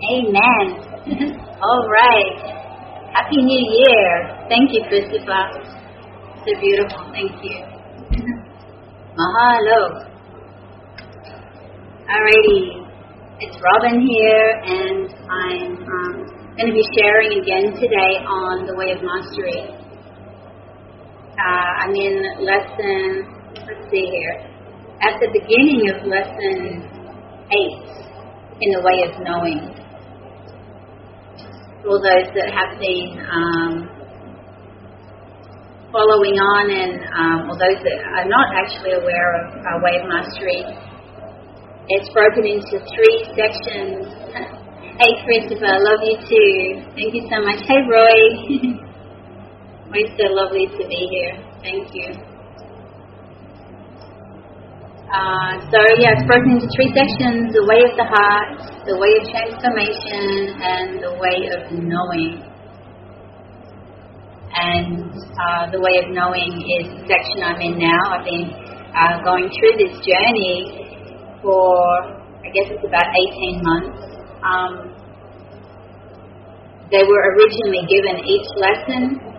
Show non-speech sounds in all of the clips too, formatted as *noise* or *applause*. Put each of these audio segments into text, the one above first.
Amen. *laughs* All right. Happy New Year. Thank you, Christopher. So beautiful. Thank you. *laughs* Mahalo. Alrighty. It's Robyn here, and I'm um, going to be sharing again today on the way of mastery. Uh, I'm in lesson, let's see here, at the beginning of lesson 8 in the way of knowing for those that have been um, following on and um, or those that are not actually aware of our way of mastery, it's broken into three sections. *laughs* hey Christopher, I love you too. Thank you so much. Hey Roy. *laughs* Always so lovely to be here. Thank you. Uh, so yeah, it's broken into three sections: the way of the heart, the way of transformation, and the way of knowing. And uh, the way of knowing is the section I'm in now. I've been uh, going through this journey for, I guess it's about 18 months. Um, they were originally given each lesson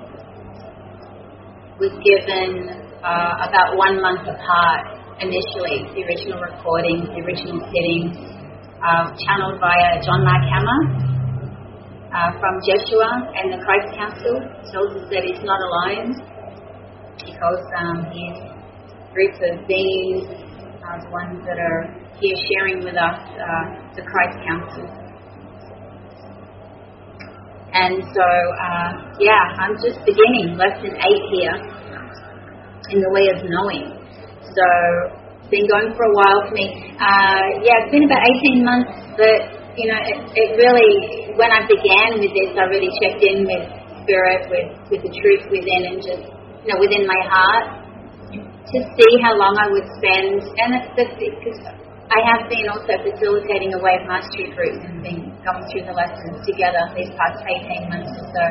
was given uh, about one month apart initially, the original recordings, the original settings, uh, channeled via Jon Marc Hammer uh, from Jeshua and the Christ Council, tells us that he's not alone because um, his group of beings are the ones that are here sharing with us uh, the Christ Council. And so, uh, yeah, I'm just beginning lesson eight here in the way of knowing. So been going for a while for me. Uh, yeah, it's been about 18 months, but you know, it, it really, when I began with this, I really checked in with spirit, with, with the truth within and just, you know, within my heart to see how long I would spend. And it's because I have been also facilitating a of mastery group and been going through the lessons together these past 18 months or so.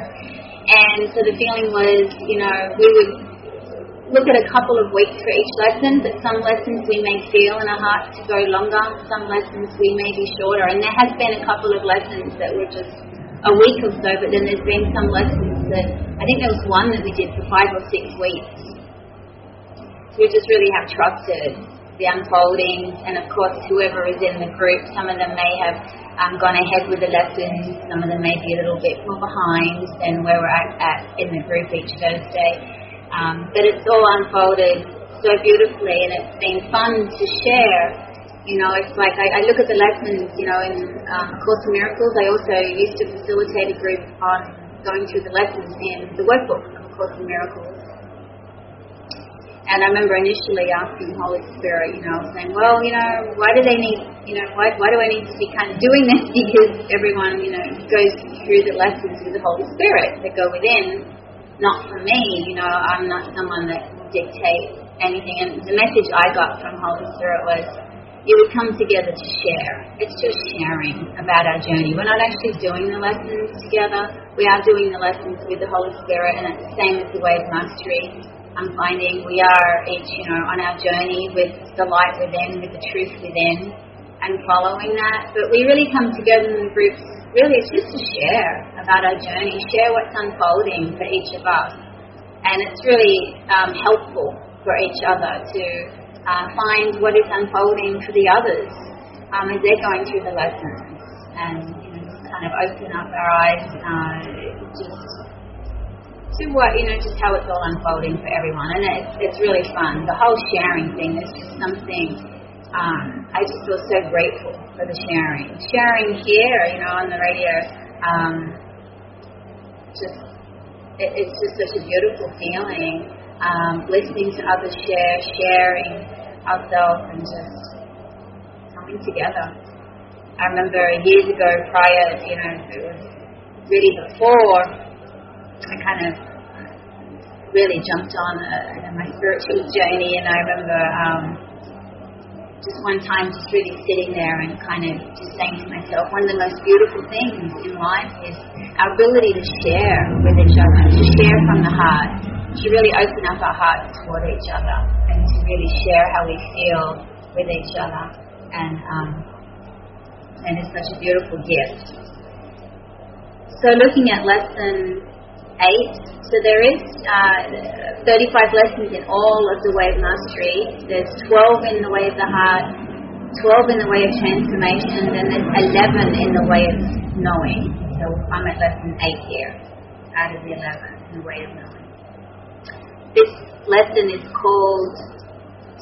And so the feeling was, you know, we would look at a couple of weeks for each lesson, but some lessons we may feel in our heart to go longer, some lessons we may be shorter. And there has been a couple of lessons that were just a week or so, but then there's been some lessons that I think there was one that we did for five or six weeks. So we just really have trusted the unfolding, and of course, whoever is in the group, some of them may have um, gone ahead with the lessons, some of them may be a little bit more behind than where we're at, at in the group each Thursday. Um, but it's all unfolded so beautifully, and it's been fun to share. You know, it's like I, I look at the lessons, you know, in um, Course in Miracles. I also used to facilitate a group on going through the lessons in the workbook of Course in Miracles. And I remember initially asking Holy Spirit, you know, saying, well, you know, why do they need, you know, why, why do I need to be kind of doing this? *laughs* Because everyone, you know, goes through the lessons with the Holy Spirit that go within not for me. You know, I'm not someone that dictates anything. And the message I got from Holy Spirit was, you would come together to share. It's just sharing about our journey. We're not actually doing the lessons together. We are doing the lessons with the Holy Spirit, and it's the same as the way of mastery. I'm finding we are each, you know, on our journey with the light within, with the truth within, and following that. But we really come together in groups really it's just to share about our journey, share what's unfolding for each of us. And it's really um, helpful for each other to uh, find what is unfolding for the others um, as they're going through the lessons and you know, just kind of open up our eyes uh, just to what, you know, just how it's all unfolding for everyone. And it's, it's really fun. The whole sharing thing is just something um, I just feel so grateful for the sharing. Sharing here, you know, on the radio, um, just it, it's just such a beautiful feeling. Um, listening to others share, sharing ourselves, and just coming together. I remember years ago, prior, you know, it was really before I kind of really jumped on uh, my spiritual journey, and I remember. Um, just one time just really sitting there and kind of just saying to myself, one of the most beautiful things in life is our ability to share with each other, to share from the heart, to really open up our hearts toward each other, and to really share how we feel with each other. And um, and it's such a beautiful gift. so looking at lesson 8, so there is uh, 35 lessons in all of the way of mastery. There's 12 in the way of the heart, 12 in the way of transformation, and there's 11 in the way of knowing. So I'm at lesson 8 here, out of the 11 in the way of knowing. This lesson is called,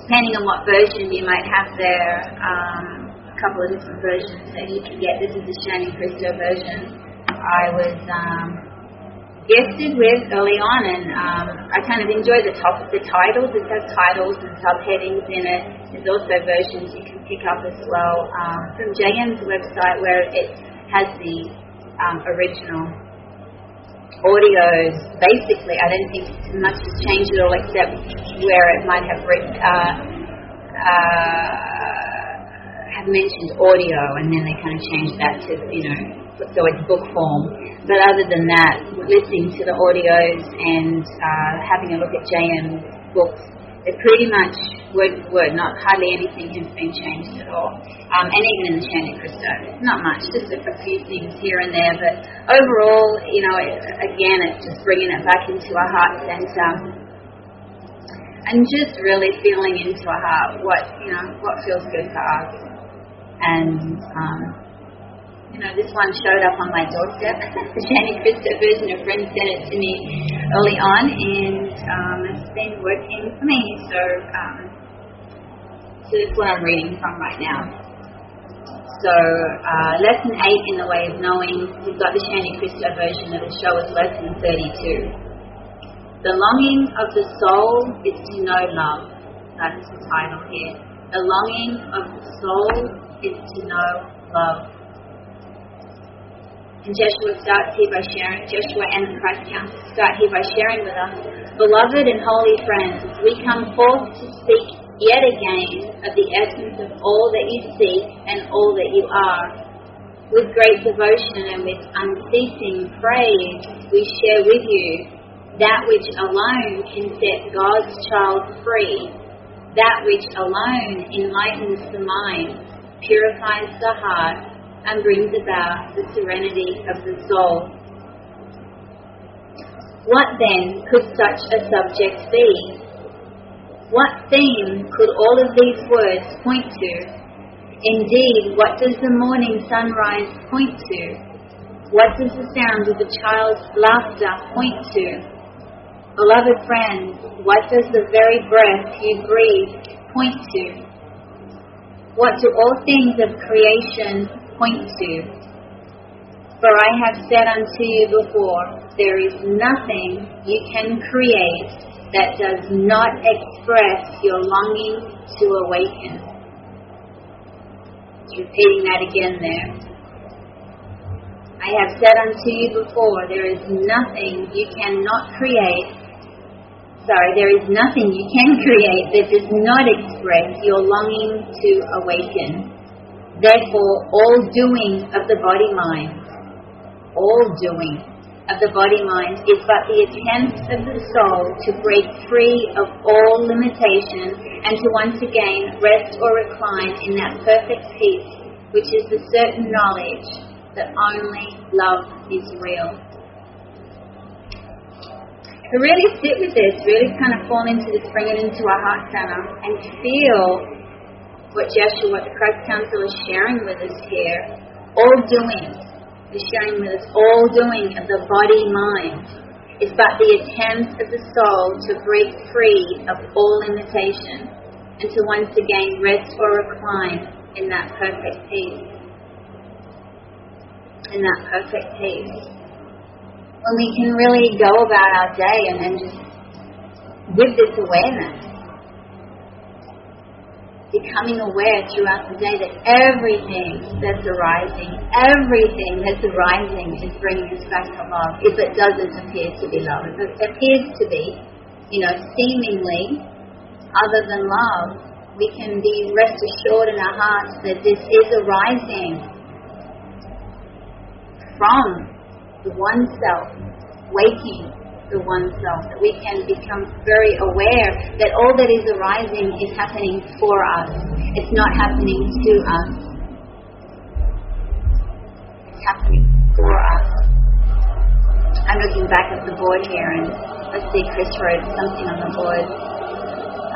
depending on what version you might have there, um, a couple of different versions that you can get. This is the Shanti Christo version. I was um, gifted with early on, and um, I kind of enjoy the top the titles. It has titles and subheadings in it. There's also versions you can pick up as well um, from JM's website where it has the um, original audios. Basically, I don't think much has changed at all except where it might have written. Uh, uh, have mentioned audio and then they kind of changed that to, you know, so it's book form. But other than that, listening to the audios and uh, having a look at JM's books, they're pretty much word for word, not hardly anything has been changed at all. Um, and even in the Shanti Christo, not much, just a, few things here and there. But overall, you know, it, again, it's just bringing it back into our heart center and just really feeling into our heart what you know what feels good for us and um, you know, this one showed up on my doorstep. the Shanti Christo version, a friend sent it to me early on, and um, it's been working for me. So, um, so that's what I'm reading from right now. So, uh, lesson 8 in the way of knowing, we've got the Shanti Christo version of the show is lesson 32. The longing of the soul is to know love. That is the title here. The longing of the soul is to know love. And Joshua starts here by sharing, Joshua and the Christ Council start here by sharing with us, Beloved and holy friends, we come forth to speak yet again of the essence of all that you seek and all that you are. With great devotion and with unceasing praise, we share with you that which alone can set God's child free, that which alone enlightens the mind, purifies the heart, and brings about the serenity of the soul. What then could such a subject be? What theme could all of these words point to? Indeed, what does the morning sunrise point to? What does the sound of a child's laughter point to? Beloved friends, what does the very breath you breathe point to? What do all things of creation point to? For I have said unto you before, there is nothing you can create that does not express your longing to awaken. Repeating that again there. I have said unto you before, there is nothing you cannot create. Sorry, there is nothing you can *laughs* create that does not express your longing to awaken. Therefore, all doing of the body mind, all doing of the body mind is but the attempt of the soul to break free of all limitation and to once again rest or recline in that perfect peace which is the certain knowledge that only love is real. To really sit with this, really kind of fall into this, bring it into our heart center and feel what Joshua, what the Christ Council is sharing with us here, all doing, is sharing with us all doing of the body mind is but the attempt of the soul to break free of all limitation and to once again rest or recline in that perfect peace. In that perfect peace. When we can really go about our day and, and just with this awareness becoming aware throughout the day that everything that's arising, everything that's arising is bringing us back to love. If it doesn't appear to be love, if it appears to be, you know, seemingly other than love, we can be rest assured in our hearts that this is arising from the one self waking the oneself, that we can become very aware that all that is arising is happening for us. It's not happening to us. It's happening for us. I'm looking back at the board here, and I see Chris wrote something on the board.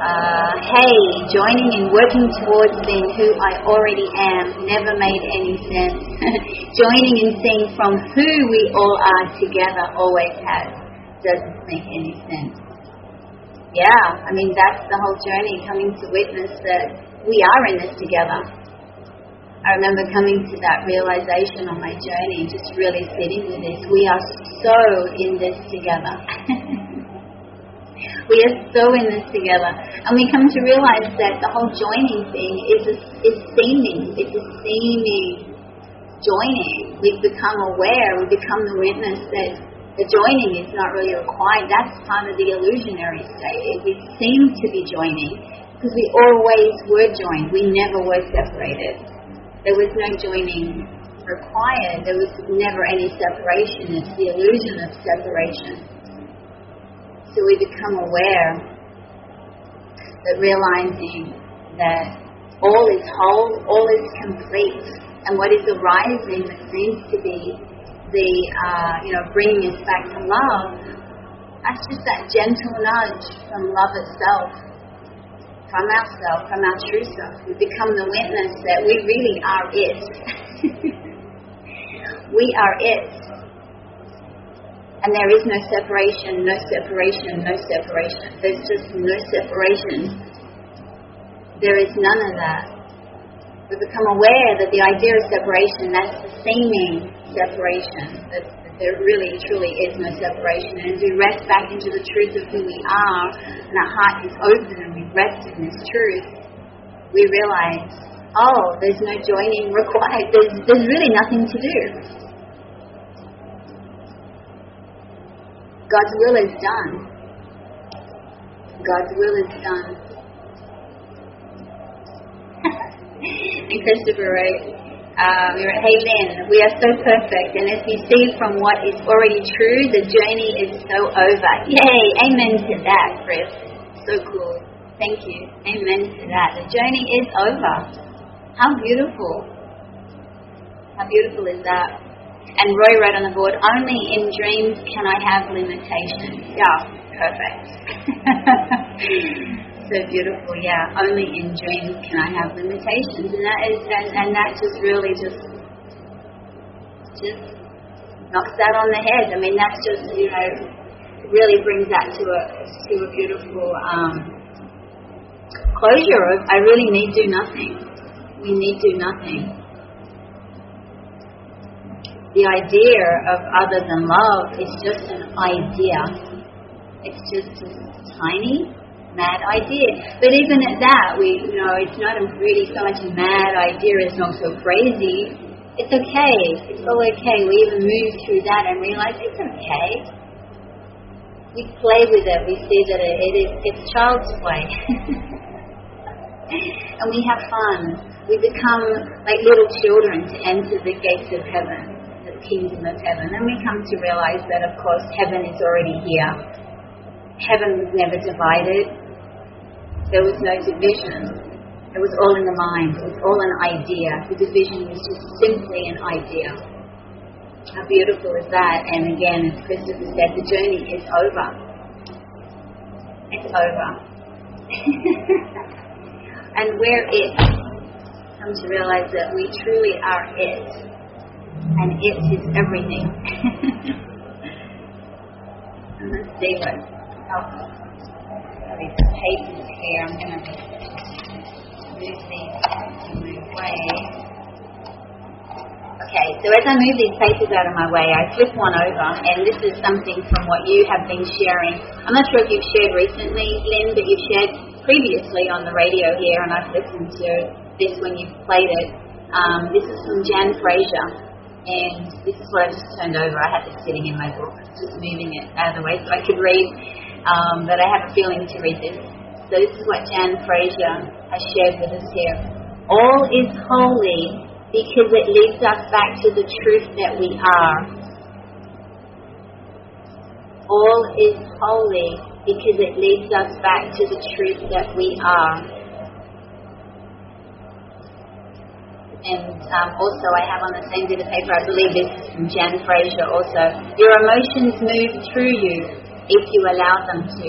Uh, hey, joining and working towards being who I already am never made any sense. *laughs* joining and seeing from who we all are together always has doesn't make any sense. Yeah, I mean, that's the whole journey, coming to witness that we are in this together. I remember coming to that realization on my journey, just really sitting with this. We are so in this together. *laughs* we are so in this together. And we come to realize that the whole joining thing is, a, is seeming. It's a seeming joining. We've become aware, we become the witness that the joining is not really required. That's part of the illusionary state. We seem to be joining because we always were joined. We never were separated. There was no joining required. There was never any separation. It's the illusion of separation. So we become aware that realizing that all is whole, all is complete, and what is arising that seems to be the, uh, you know, bringing us back to love, that's just that gentle nudge from love itself from ourselves, from our true self. We become the witness that we really are it. *laughs* we are it. And there is no separation, no separation, no separation. There's just no separation. There is none of that. We become aware that the idea of separation, that's the seeming separation. That's there really truly is no separation. And as we rest back into the truth of who we are, and our heart is open and we rest in this truth, we realize, oh, there's no joining required. There's, there's really nothing to do. God's will is done. God's will is done. *laughs* and Christopher wrote, um, we were hey Lynn, we are so perfect, and as we see from what is already true, the journey is so over. Yay! Amen to that, Chris. So cool. Thank you. Amen to that. The journey is over. How beautiful. How beautiful is that? And Roy wrote on the board, only in dreams can I have limitations. Yeah, perfect. *laughs* so beautiful. Yeah, only in dreams can I have limitations, and that is, and, and that just really just just knocks that on the head. I mean, that's just you know really brings that to a to a beautiful um, closure of I really need do nothing. We need do nothing. The idea of other than love is just an idea. It's just tiny mad idea. But even at that, we, you know, it's not a really so much a mad idea, it's not so crazy. It's okay. It's all okay. We even move through that and realize it's okay. We play with it. We see that it, it is it's child's play, *laughs* and we have fun. We become like little children to enter the gates of heaven, the kingdom of heaven, and we come to realize that, of course, heaven is already here. Heaven was never divided there was no division. It was all in the mind. It was all an idea. The division was just simply an idea. How beautiful is that? And again, as Christopher said, the journey is over. It's over. *laughs* and we're it. Come to realize that we truly are it. And it is everything. *laughs* and else these papers here. I'm going to move. Okay, so as I move these papers out of my way, I flip one over, and this is something from what you have been sharing. I'm not sure if you've shared recently, Lynn, but you've shared previously on the radio here, and I've listened to this when you've played it. Um, this is from Jan Frazier, and this is what I just turned over. I had this sitting in my book, just moving it out of the way so I could read um, but I have a feeling to read this. So this is what Jan Frazier has shared with us here. All is holy because it leads us back to the truth that we are. All is holy because it leads us back to the truth that we are. And um, also, I have on the same bit of paper, I believe this is from Jan Frazier also. Your emotions move through you if you allow them to.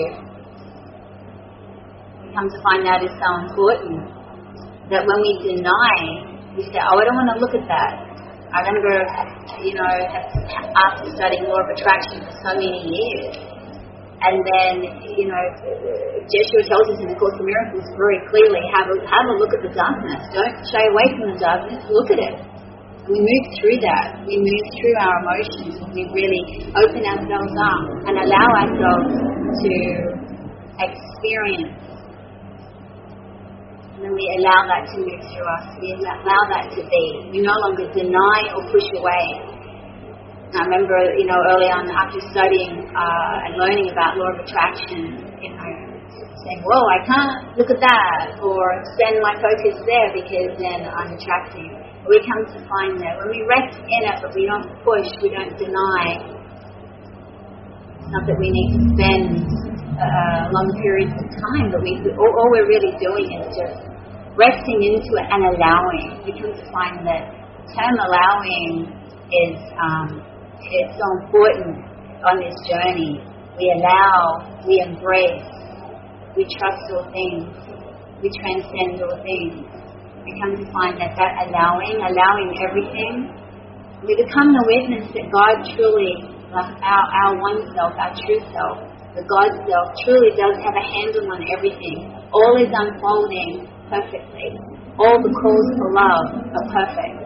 We come to find that is so important. That when we deny, we say, oh, I don't want to look at that. I remember, you know, after studying law of attraction for so many years, and then, you know, Joshua tells us in the Course of Miracles very clearly, have a, have a look at the darkness. Don't shy away from the darkness. Look at it. We move through that. We move through our emotions when we really open ourselves up and allow ourselves to experience. And then we allow that to move through us. We allow that to be. We no longer deny or push away I remember, you know, early on after studying uh, and learning about law of attraction, you know, saying, "Whoa, I can't look at that," or send my focus there because then I'm attracting. We come to find that when we rest in it, but we don't push, we don't deny. It's not that we need to spend uh, long periods of time, but we all, all we're really doing is just resting into it and allowing. We come to find that term allowing is um, it's so important on this journey. We allow, we embrace, we trust all things, we transcend all things. We come to find that that allowing, allowing everything, we become the witness that God truly, our, our one self, our true self, the God self, truly does have a handle on everything. All is unfolding perfectly. All the calls for love are perfect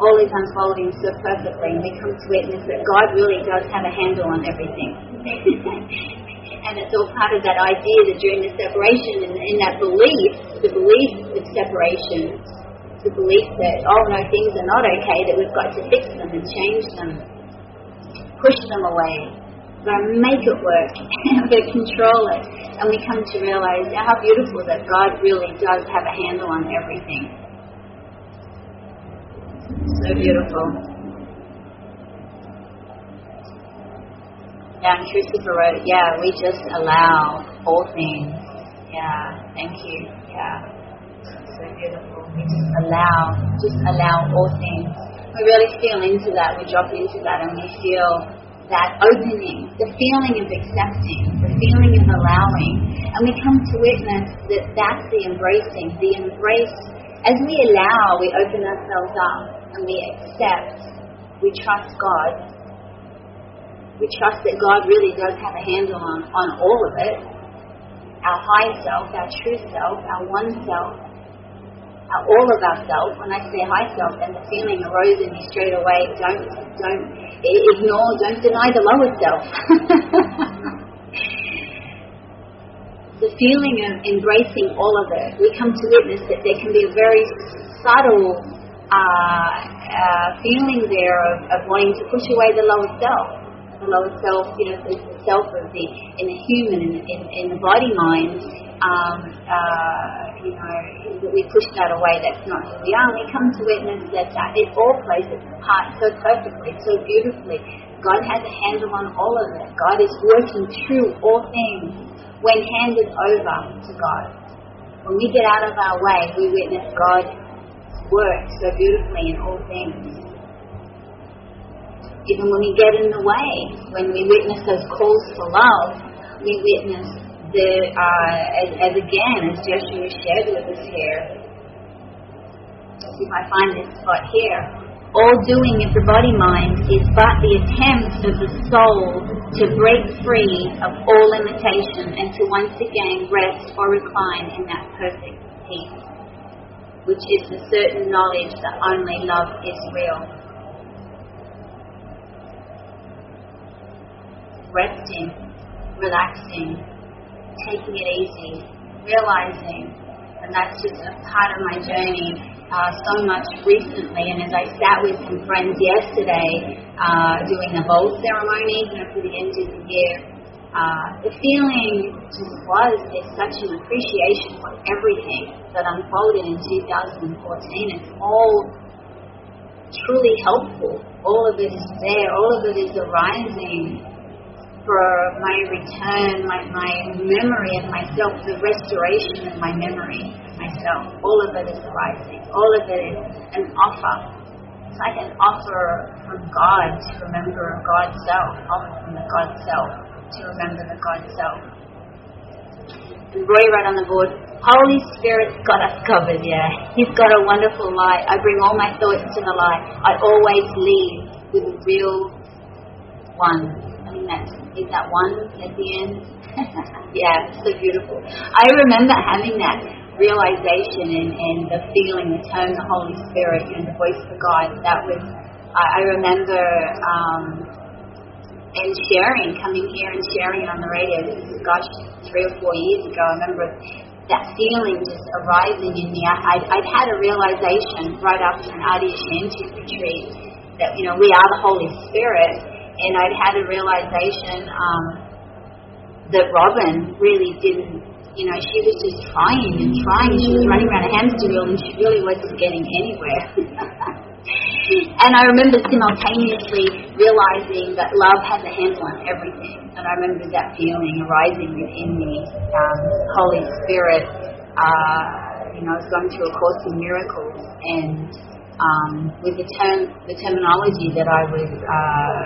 all is unfolding so perfectly, and we come to witness that God really does have a handle on everything. *laughs* and it's all part of that idea that during the separation and, in that belief, the belief of separation, the belief that, oh no, things are not okay, that we've got to fix them and change them, push them away, we've got to make it work, *laughs* we've control it. And we come to realize how beautiful that God really does have a handle on everything. So beautiful. Yeah, Christopher wrote, yeah, we just allow all things. Yeah, thank you. Yeah, so beautiful. We just allow, just allow all things. We really feel into that, we drop into that, and we feel that opening, the feeling of accepting, the feeling of allowing. And we come to witness that that's the embracing, the embrace. As we allow, we open ourselves up and we accept, we trust God. We trust that God really does have a handle on, on all of it. Our high self, our true self, our one self, our all of ourself. When I say high self, then the feeling arose in me straight away. Don't don't ignore, don't deny the lower self. *laughs* the feeling of embracing all of it, we come to witness that there can be a very subtle uh, uh, feeling there of, of wanting to push away the lower self. The lower self, you know, the, the self of the in the human, in, in, in the body mind, um, uh, you know, that we push that away. That's not who we are. And we come to witness that, that it all plays its part so perfectly, so beautifully. God has a handle on all of it. God is working through all things when handed over to God. When we get out of our way, we witness God work so beautifully in all things. Even when we get in the way, when we witness those calls for love, we witness the, uh, as, as again, as Joshua shared with us here. Let's see if I find this spot here. All doing of the body mind is but the attempt of the soul to break free of all limitation and to once again rest or recline in that perfect peace which is the certain knowledge that only love is real. Resting, relaxing, taking it easy, realizing, and that's just a part of my journey uh, so much recently. And as I sat with some friends yesterday uh, doing a bowl ceremony you know, for the end of the year, uh, the feeling just was there's such an appreciation for everything that unfolded in 2014. It's all truly helpful. All of it is there. All of it is arising for my return, my, my memory of myself, the restoration of my memory, my Himself. All of it is arising. All of it is an offer. It's like an offer from God to remember God's self, offer from the God self to remember the God self. And Roy wrote on the board, Holy Spirit's got us covered, yeah. He's got a wonderful light. I bring all my thoughts to the light. I always leave with a real one. That's, is that one at the end? *laughs* yeah, so beautiful. I remember having that realization and, and the feeling, the tone, the Holy Spirit, and the voice of God. That was, I, I remember, um, and sharing, coming here and sharing on the radio. This is, gosh, three or four years ago. I remember that feeling just arising in me. I, I'd, I'd had a realization right after an Adyashanti retreat that, you know, we are the Holy Spirit. And I'd had a realization um, that Robyn really didn't, you know, she was just trying and trying. She was running around a hamster wheel and she really wasn't getting anywhere. *laughs* and I remember simultaneously realizing that love has a handle on everything. And I remember that feeling arising within me. Um, Holy Spirit, uh, you know, I was going through a course in miracles and um, with the term, the terminology that I was uh,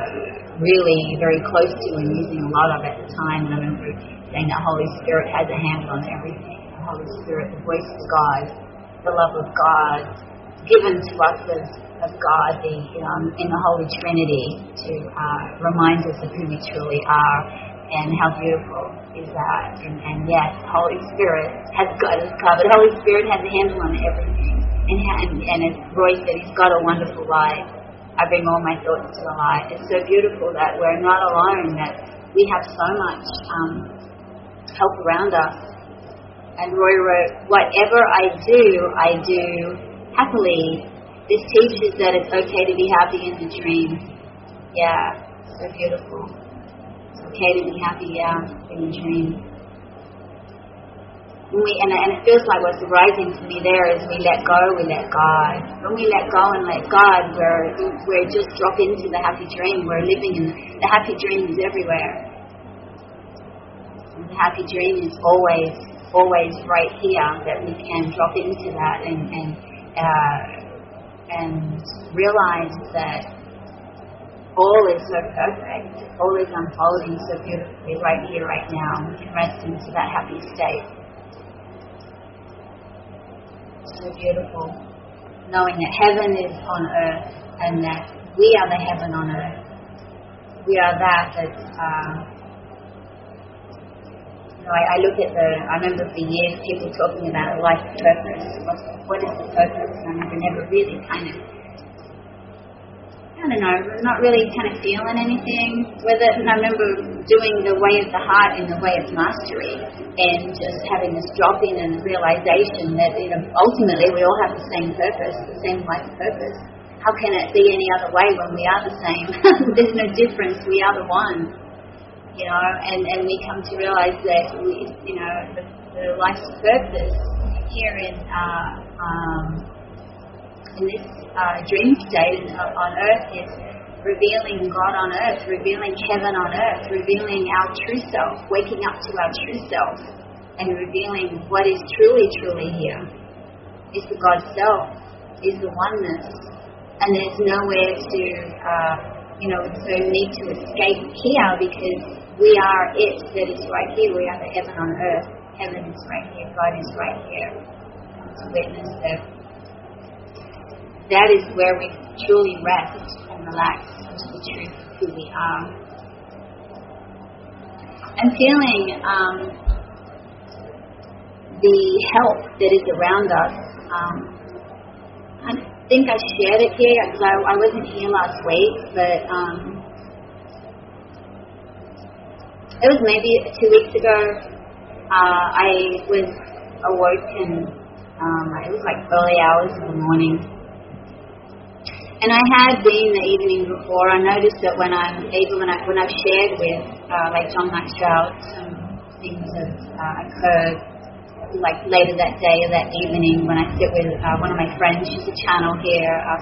really very close to and using a lot of at the time. And I remember saying that Holy Spirit has a handle on everything. The Holy Spirit, the voice of God, the love of God, given to us as, as God the, um, in the Holy Trinity to uh, remind us of who we truly are and how beautiful is that. And, and yes, Holy Spirit has got us covered. Holy Spirit has a handle on everything. And, and, and as Roy said, he's got a wonderful light. I bring all my thoughts to the light. It's so beautiful that we're not alone, that we have so much um, help around us. And Roy wrote, whatever I do, I do happily. This teaches that it's okay to be happy in the dream. Yeah, so beautiful. It's okay to be happy, yeah, in the dream. We, and, and it feels like what's arising to me there is we let go, we let God. When we let go and let God, we're, we're just drop into the happy dream. We're living in the happy dream is everywhere. And the happy dream is always, always right here that we can drop into that and, and, uh, and realize that all is so perfect, all is unfolding so beautifully right here, right now. We can rest into that happy state. So beautiful. Knowing that heaven is on earth and that we are the heaven on earth. We are that that, uh, you know, I, I look at the, I remember for years people talking about life purpose. What, what is the purpose? And I never really kind of I don't know, not really kind of feeling anything with it. And I remember doing the way of the heart in the way of mastery and just having this drop in and realization that, you know, ultimately we all have the same purpose, the same life purpose. How can it be any other way when we are the same? *laughs* There's no difference. We are the one. You know, and, and we come to realize that we, you know, the, the life's purpose here in, uh, um, in this uh, dream state on earth is revealing God on earth, revealing heaven on earth, revealing our true self, waking up to our true self, and revealing what is truly, truly here. Is the God self, is the oneness, and there's nowhere to, uh, you know, so need to escape here because we are it that is right here. We are the heaven on earth. Heaven is right here. God is right here. To witness that that is where we truly rest relax into the truth of who we are. And feeling um, the help that is around us. Um, I think I shared it here because I, I wasn't here last week, but um, it was maybe two weeks ago. Uh, I was awoken. Um, it was like early hours of the morning and I had been the evening before. I noticed that when I'm even when I when I've shared with uh, like John Maxwell, some things have uh, occurred like later that day or that evening when I sit with uh, one of my friends. She's a channel here, uh,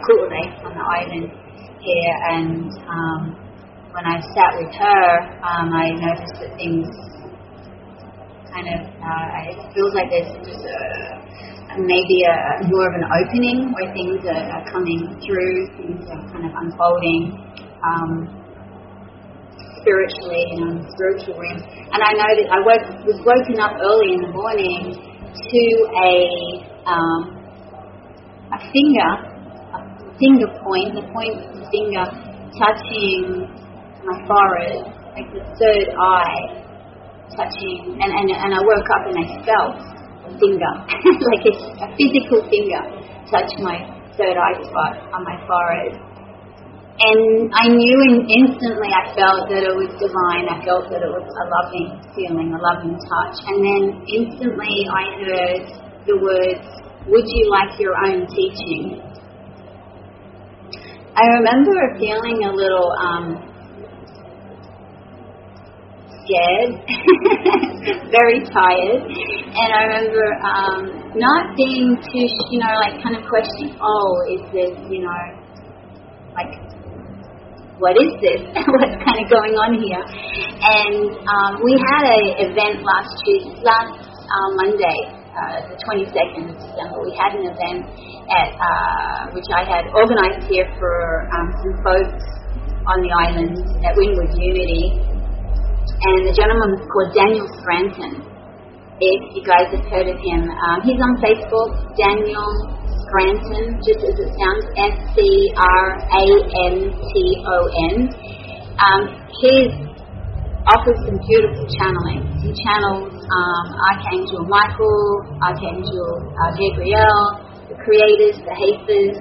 on the island here, and um, when I sat with her, um, I noticed that things kind of uh, it feels like there's just a, maybe a more of an opening where things are, are coming through, things are kind of unfolding um, spiritually, you know, spiritual realm. And I know that I woke, was woken up early in the morning to a um, a finger, a finger point, the point of the finger touching my forehead, like the third eye touching, and, and, and I woke up and I felt finger, *laughs* like a, a physical finger touch my third eye spot on my forehead. And I knew in, instantly, I felt that it was divine. I felt that it was a loving feeling, a loving touch. And then instantly I heard the words, Would you like your own teaching? I remember feeling a little um, scared, *laughs* very tired, and I remember um, not being too, you know, like kind of questioning, oh, is this, you know, like, what is this? *laughs* What's kind of going on here? And um, we had a event last Tuesday, last uh, Monday, uh, the 22nd of December. We had an event at uh, which I had organised here for um, some folks on the island at Windward Unity and the gentleman was called Daniel Scranton. If you guys have heard of him, um, he's on Facebook, Daniel Scranton, just as it sounds, S C R A N T O N. Um, he offers some beautiful channeling. He channels um, Archangel Michael, Archangel uh, Gabriel, the creators, the Hathors.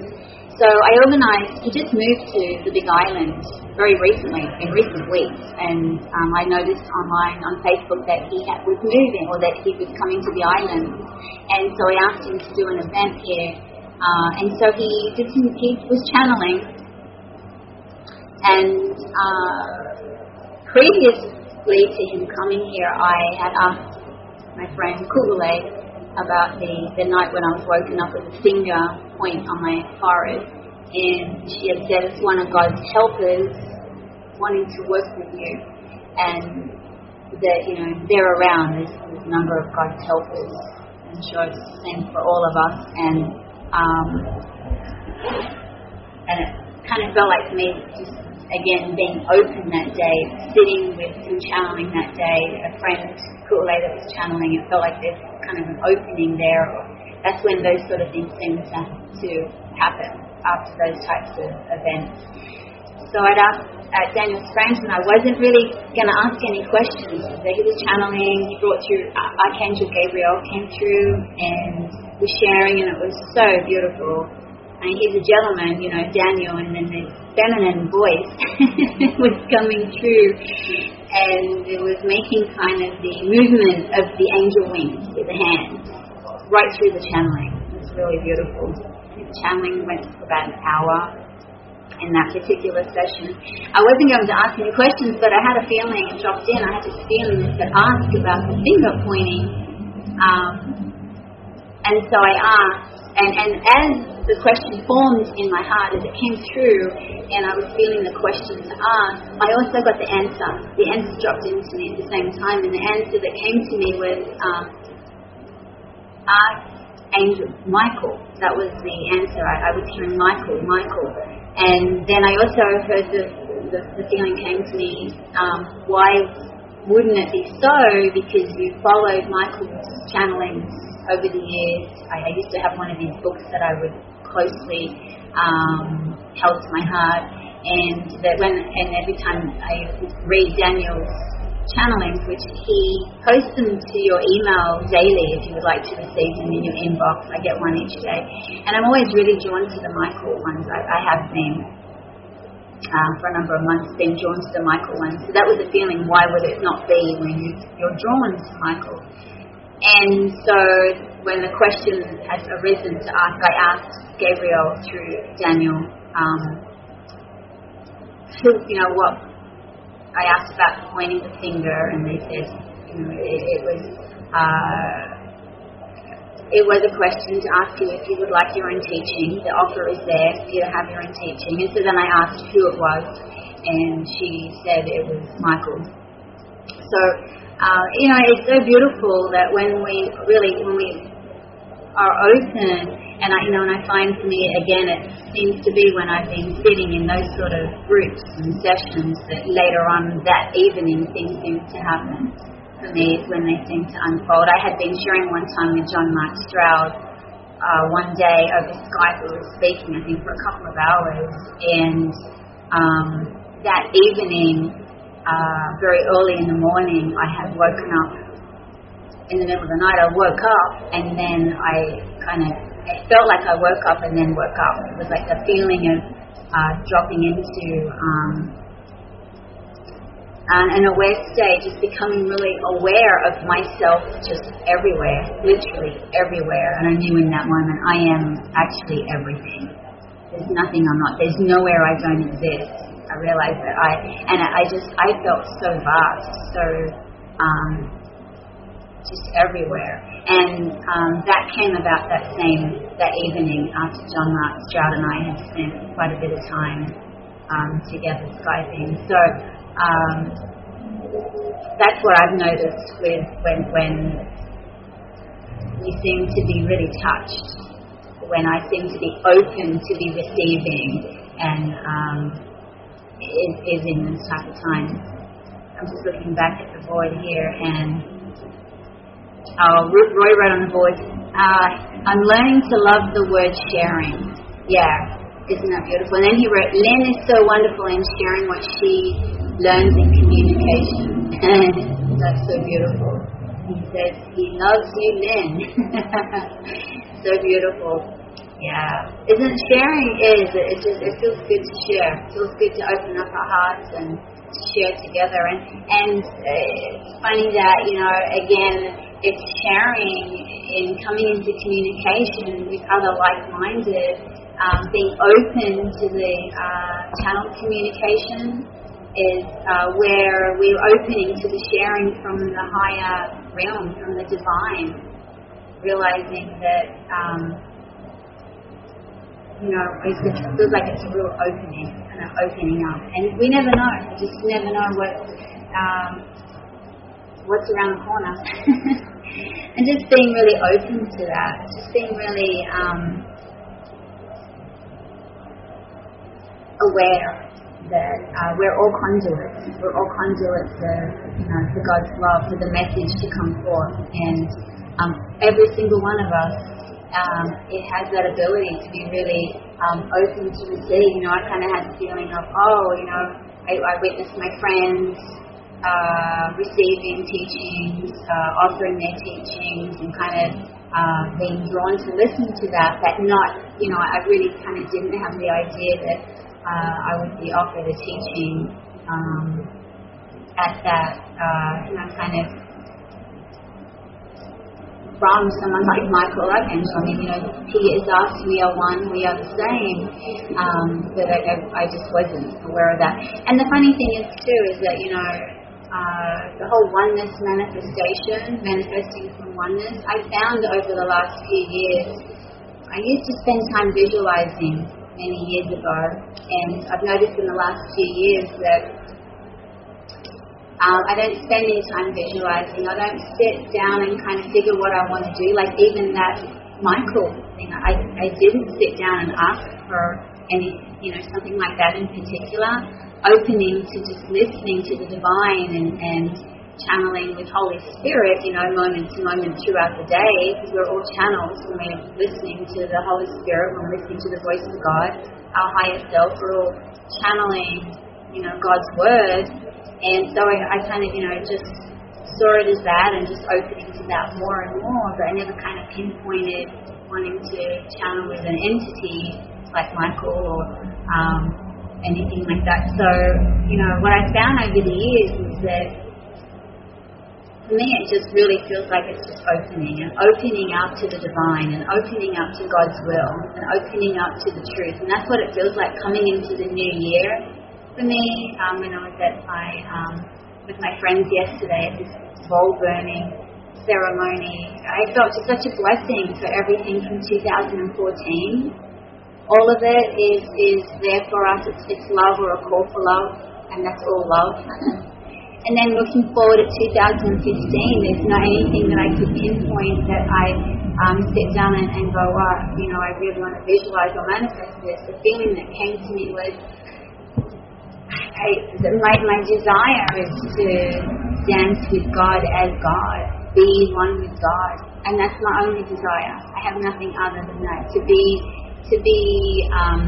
So I organized, he just moved to the Big Island very recently, in recent weeks, and um, I noticed online on Facebook that he had, was moving or that he was coming to the island, and so I asked him to do an event here, uh, and so he did some, he was channeling, and uh, previously to him coming here, I had asked my friend Kugule about the, the night when I was woken up with a finger point on my forehead and she had said it's one of God's helpers wanting to work with you, and that you know they're around. There's, there's a number of God's helpers. I'm sure it's the same for all of us, and um, and it kind of felt like me just again being open that day, sitting with some channeling that day. A friend, Kool that was channeling. It felt like there's kind of an opening there. That's when those sort of things seem to, to happen after those types of events. So I'd asked uh, Daniel Scranton, I wasn't really going to ask any questions. He was channeling, he brought through, uh, Archangel Gabriel came through and was sharing, and it was so beautiful. And he's a gentleman, you know, Daniel, and then this feminine voice *laughs* was coming through, and it was making kind of the movement of the angel wings with the hands right through the channeling. It was really beautiful The channeling went for about an hour in that particular session. I wasn't going to ask any questions, but I had a feeling, it dropped in, I had this feeling to ask about the finger pointing. Um, and so I asked, and, and as the question formed in my heart, as it came through, and I was feeling the question to ask, I also got the answer. The answer dropped into me at the same time, and the answer that came to me was um, angel, Michael. That was the answer. I, I was hearing Michael, Michael. And then I also heard the, the, the feeling came to me, um, why wouldn't it be so? Because you followed Michael's channeling over the years. I, I used to have one of these books that I would closely um, held to my heart. And that when and every time I read Daniel's channelings, which he posts them to your email daily if you would like to receive them in your inbox. I get one each day. And I'm always really drawn to the Michael ones. I, I have been uh, for a number of months, been drawn to the Michael ones. So that was the feeling, why would it not be when you, you're drawn to Michael? And so when the question has arisen to ask, I asked Gabriel through Daniel, um, who, you know, what I asked about pointing the finger, and they said, you know, it, it was uh, it was a question to ask you if you would like your own teaching. The offer is there for you to have your own teaching. And so then I asked who it was, and she said it was Michael. So, uh, you know, it's so beautiful that when we really, when we are open, and I, you know, and I find for me again, it seems to be when I've been sitting in those sort of groups and sessions that later on that evening things seem to happen for me when they seem to unfold. I had been sharing one time with John Mark Stroud. Uh, one day over Skype, we were speaking, I think, for a couple of hours, and um, that evening, uh, very early in the morning, I had woken up in the middle of the night, I woke up and then I kind of, it felt like I woke up and then woke up. It was like a feeling of uh, dropping into um, an, an aware state, just becoming really aware of myself just everywhere, literally everywhere. And I knew in that moment I am actually everything. There's nothing I'm not. There's nowhere I don't exist. I realized that I, and I just, I felt so vast, so um, just everywhere. And um, that came about that same that evening after John Mark Stroud and I had spent quite a bit of time um, together skyping. So um, that's what I've noticed with when when we seem to be really touched, when I seem to be open to be receiving, and um, is, is in this type of time. I'm just looking back at the board here and uh, Roy wrote on the board, uh, I'm learning to love the word sharing. Yeah, isn't that beautiful? And then he wrote, Lynn is so wonderful in sharing what she learns in communication. And *laughs* that's so beautiful. He says, he loves you, Lynn. *laughs* so beautiful. Yeah. Isn't sharing is, it just, it feels good to share. It feels good to open up our hearts and to share together. And, and uh, it's funny that, you know, again, it's sharing and coming into communication with other like-minded, um, being open to the uh, channel communication is uh, where we're opening to the sharing from the higher realm, from the divine, realizing that, um, you know, it feels like it's a real opening, kind of opening up. And we never know, we just never know what um, what's around the corner. *laughs* and just being really open to that, just being really um, aware that uh, we're all conduits. We're all conduits for, you know, for God's love, for the message to come forth. And um, every single one of us, um, it has that ability to be really um, open to receive. You know, I kind of had the feeling of, oh, you know, I, I witnessed my friends uh, receiving teachings, uh, offering their teachings, and kind of uh, being drawn to listen to that. But not, you know, I really kind of didn't have the idea that uh, I would be offered a teaching um, at that, uh, you know, kind of from someone like Michael Archangel. I mean, you know, he is us, we are one, we are the same. Um, but I, I, I just wasn't aware of that. And the funny thing is, too, is that, you know, uh, the whole oneness manifestation, manifesting from oneness, I found over the last few years, I used to spend time visualizing many years ago, and I've noticed in the last few years that um, I don't spend any time visualizing. I don't sit down and kind of figure what I want to do. Like even that Michael thing, I, I didn't sit down and ask for any, you know, something like that in particular opening to just listening to the divine and, and channeling with Holy Spirit, you know, moment to moment throughout the day, because we're all channels when we're listening to the Holy Spirit, when we're listening to the voice of God, our higher self, we're all channeling, you know, God's word. And so I, I kind of, you know, just saw it as that and just opening to that more and more, but I never kind of pinpointed wanting to channel with an entity like Michael or um, anything like that. So, you know, what I found over the years is that for me it just really feels like it's just opening and opening up to the divine and opening up to God's will and opening up to the truth. And that's what it feels like coming into the new year for me. Um, when I was at my um, with my friends yesterday at this bowl burning ceremony, I felt just such a blessing for everything from 2014 all of it is, is there for us. It's, it's love or a call for love, and that's all love. *laughs* and then looking forward at 2015, there's not anything that I could pinpoint that I um, sit down and, and go, oh, you know, I really want to visualize or manifest this, the feeling that came to me was, I, my, my desire is to dance with God as God, be one with God, and that's my only desire. I have nothing other than that. To be, to be um,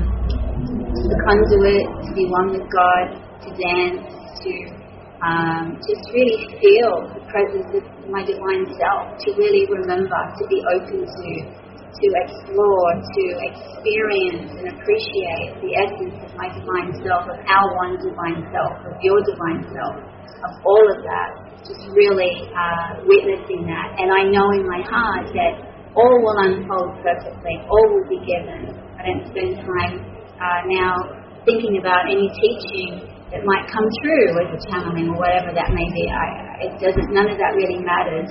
the conduit, to be one with God, to dance, to um, just really feel the presence of my divine self, to really remember, to be open to, to explore, to experience and appreciate the essence of my divine self, of our one divine self, of your divine self, of all of that, just really uh, witnessing that. And I know in my heart that all will unfold perfectly, all will be given. I don't spend time uh, now thinking about any teaching that might come through as a channeling or whatever that may be. I, it doesn't. None of that really matters.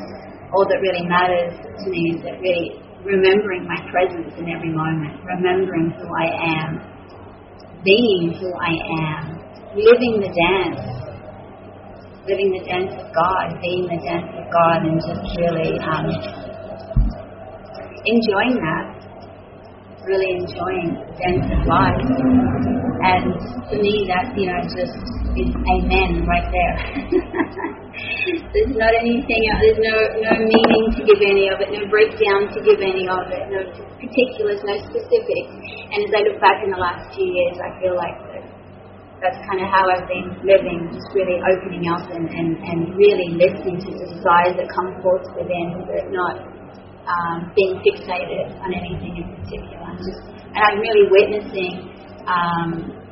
All that really matters to me is that really remembering my presence in every moment, remembering who I am, being who I am, living the dance, living the dance of God, being the dance of God, and just really um, enjoying that really enjoying the dance of life. And to me, that, you know, just is amen right there. *laughs* there's not anything else, there's no, no meaning to give any of it, no breakdown to give any of it, no particulars, no specifics. And as I look back in the last few years, I feel like that, that's kind of how I've been living, just really opening up and, and, and really listening to the desires that come forth within, but not um, being fixated on anything in particular. I'm just, and I'm really witnessing um,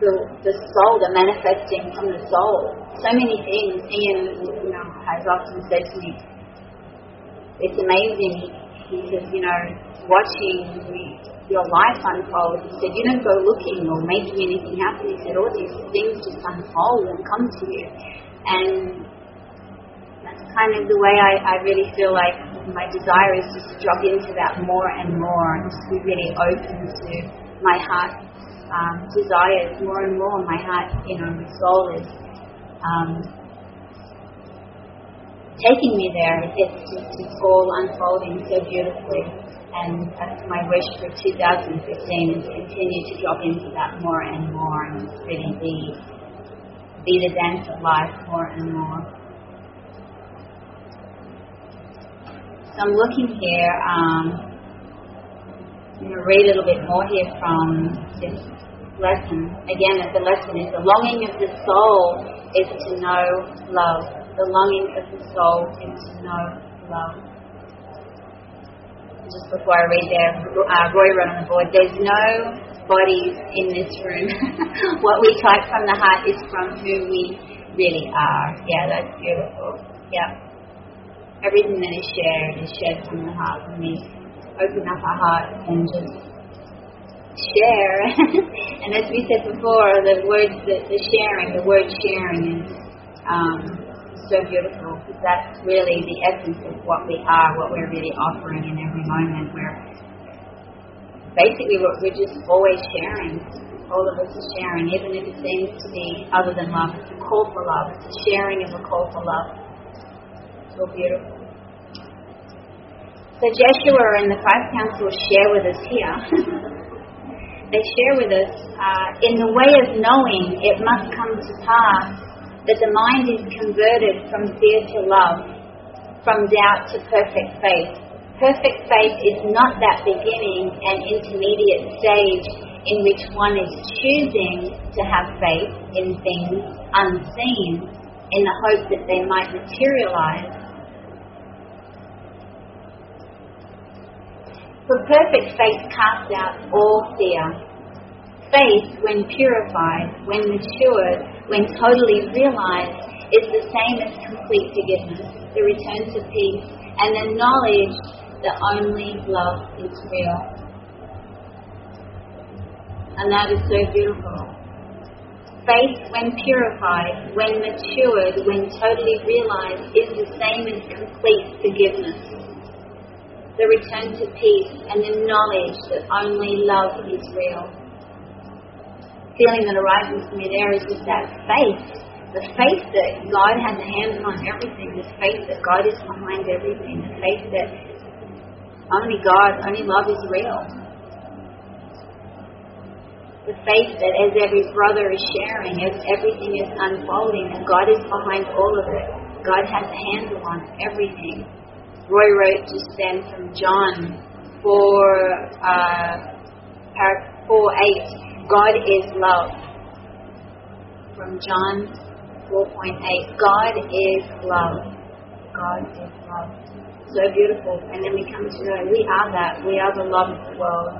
the, the soul, the manifesting from the soul. So many things. Ian, you know, has often said to me, "It's amazing." He says, "You know, watching your life unfold." He said, "You don't go looking or making anything happen." He said, "All these things just unfold and come to you," and that's kind of the way I, I really feel like my desire is just to drop into that more and more and just be really open to my heart um, desires more and more. My heart, you know, my soul is um, taking me there. It's just it's all unfolding so beautifully. And that's my wish for 2015 is to continue to drop into that more and more and really be, be the dance of life more and more. So I'm looking here, um, I'm going to read a little bit more here from this lesson. Again, the lesson is the longing of the soul is to know love. The longing of the soul is to know love. Just before I read there, uh, Roy wrote on the board, there's no bodies in this room. *laughs* what we type from the heart is from who we really are. Yeah, that's beautiful. Yeah everything that is shared is shared from the heart. When we open up our heart and just share, *laughs* and as we said before, the words, the, the sharing, the word sharing is um, so beautiful because that's really the essence of what we are, what we're really offering in every moment. We're basically we're, we're just always sharing. All of us are sharing, even if it seems to be other than love. It's a call for love. It's a sharing of a call for love so beautiful. So Jeshua and the five councils share with us here. *laughs* they share with us, uh, in the way of knowing, it must come to pass that the mind is converted from fear to love, from doubt to perfect faith. Perfect faith is not that beginning and intermediate stage in which one is choosing to have faith in things unseen in the hope that they might materialize For perfect faith casts out all fear. Faith, when purified, when matured, when totally realized, is the same as complete forgiveness, the return to peace, and the knowledge that only love is real. And that is so beautiful. Faith, when purified, when matured, when totally realized, is the same as complete forgiveness the return to peace, and the knowledge that only love is real. Feeling that arises for me there is just that faith. The faith that God has a hand on everything, the faith that God is behind everything, the faith that only God, only love is real. The faith that as every brother is sharing, as everything is unfolding, that God is behind all of it. God has a handle on everything. Roy wrote just then from John 4, uh, 4 8, God is love. From John 4.8, God is love. God is love. So beautiful. And then we come to know we are that. We are the love of the world.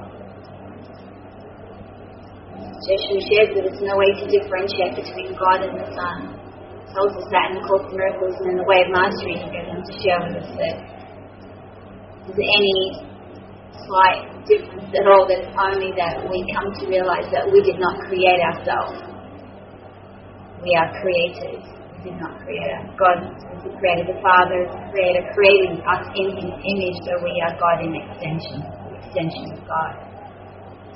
Joshua shares that there's no way to differentiate between God and the Son. Tells us that in the Course of Miracles and in the Way of Mastery, he goes on to share with us that any slight difference at all, that it's only that we come to realize that we did not create ourselves. We are created. we did not create us. God is the creator, the Father is the creator, creating us in His image, so we are God in extension, extension of God.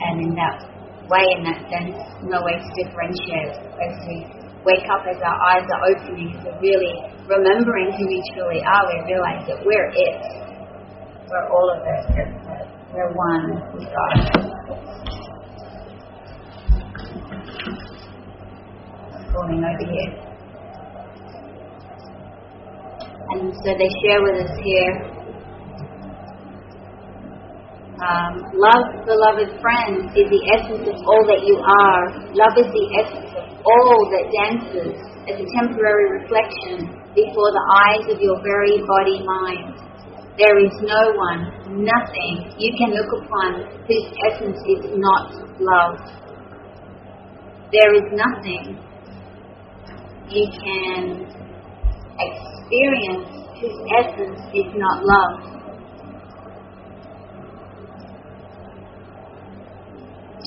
And in that way, in that sense, no way to differentiate as we wake up, as our eyes are opening, as we're really remembering who we truly are, we realize that we're it. We're all of it. We're one with God. Falling over here. And so they share with us here um, love, beloved friends, is the essence of all that you are. Love is the essence of all that dances as a temporary reflection before the eyes of your very body mind. There is no one, nothing you can look upon whose essence is not love. There is nothing you can experience whose essence is not love.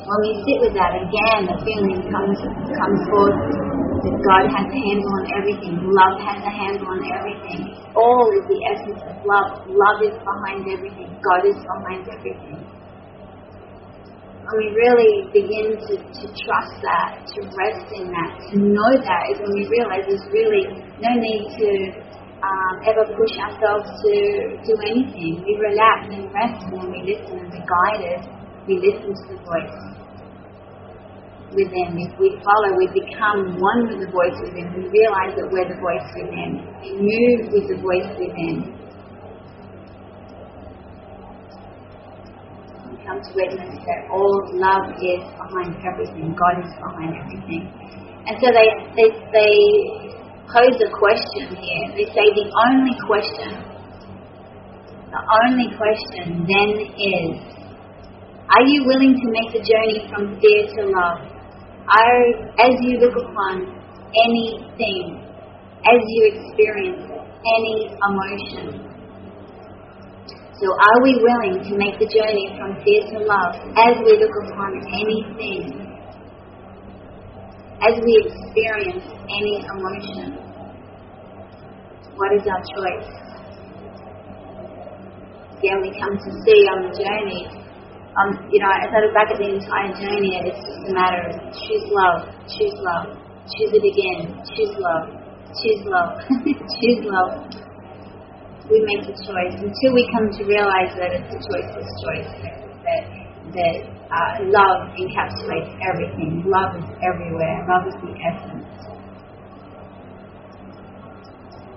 When we sit with that again, the feeling comes comes forth that God has a handle on everything. Love has a handle on everything. All is the essence of love. Love is behind everything. God is behind everything. When we really begin to, to trust that, to rest in that, to know that, is when we realize there's really no need to um, ever push ourselves to do anything. We relax and rest and when we listen and we're guided. We listen to the voice within. If we follow, we become one with the voice within. We realize that we're the voice within. We move with the voice within. We come to witness that all love is behind everything. God is behind everything. And so they, they, they pose a question here. They say the only question, the only question then is, are you willing to make the journey from fear to love? As you look upon anything, as you experience any emotion, so are we willing to make the journey from fear to love as we look upon anything as we experience any emotion. What is our choice? Again, we come to see on the journey. Um, you know, as I look back at the entire journey, it's just a matter of choose love, choose love, choose it again, choose love, choose love, *laughs* choose love. We make the choice until we come to realize that it's a choiceless choice. That that uh, love encapsulates everything. Love is everywhere. Love is the essence.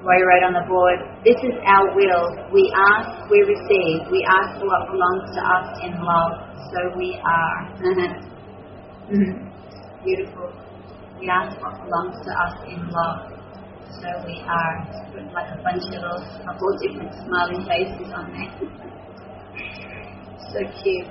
Roy wrote on the board, this is our will. We ask, we receive. We ask for what belongs to us in love. So we are. Mm-hmm. *laughs* Beautiful. We ask what belongs to us in love. So we are. Like a bunch of little, all different smiling faces on there. *laughs* so cute.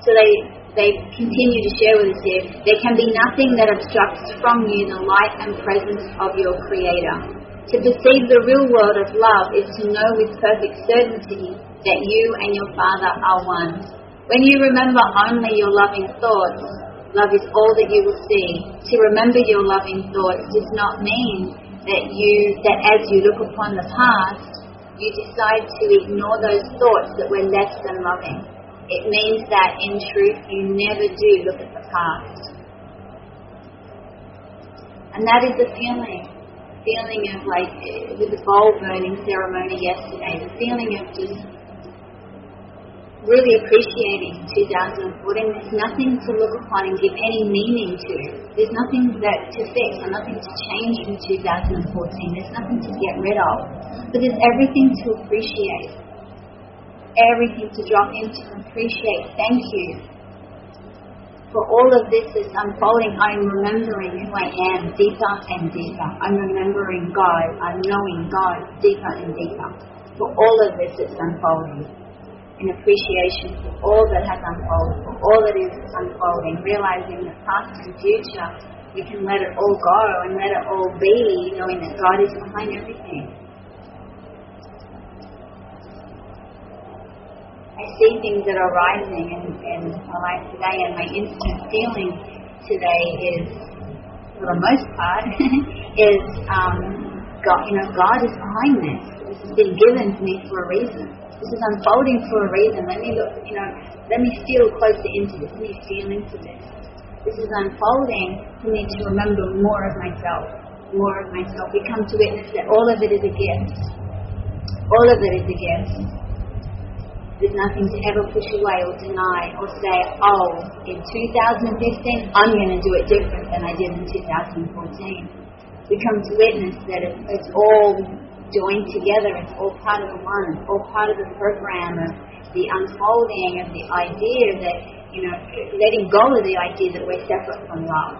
So they, they continue to share with us here, there can be nothing that obstructs from you the light and presence of your Creator. To perceive the real world of love is to know with perfect certainty that you and your Father are one. When you remember only your loving thoughts, love is all that you will see. To remember your loving thoughts does not mean that you that as you look upon the past, you decide to ignore those thoughts that were less than loving. It means that in truth you never do look at the past. And that is the feeling. feeling of like with the bowl burning ceremony yesterday, the feeling of just really appreciating 2014. There's nothing to look upon and give any meaning to. There's nothing that to fix or nothing to change from 2014. There's nothing to get rid of. But there's everything to appreciate. Everything to drop into and appreciate. Thank you for all of this is unfolding, I'm remembering who I am deeper and deeper. I'm remembering God. I'm knowing God deeper and deeper. For all of this is unfolding. In appreciation for all that has unfolded, for all that is unfolding, realizing the past and future, we can let it all go and let it all be, knowing that God is behind everything. See things that are rising in, in my life today, and my instant feeling today is, for the most part, *laughs* is um, God. You know, God is behind this. This has been given to me for a reason. This is unfolding for a reason. Let me look. You know, let me feel closer into this. Let me feel into this. This is unfolding for me to remember more of myself. More of myself. We come to witness that all of it is a gift. All of it is a gift. There's nothing to ever push away or deny or say, oh, in 2015, I'm going to do it different than I did in 2014. We come to witness that it's all joined together, it's all part of the one, it's all part of the program of the unfolding of the idea that, you know, letting go of the idea that we're separate from love,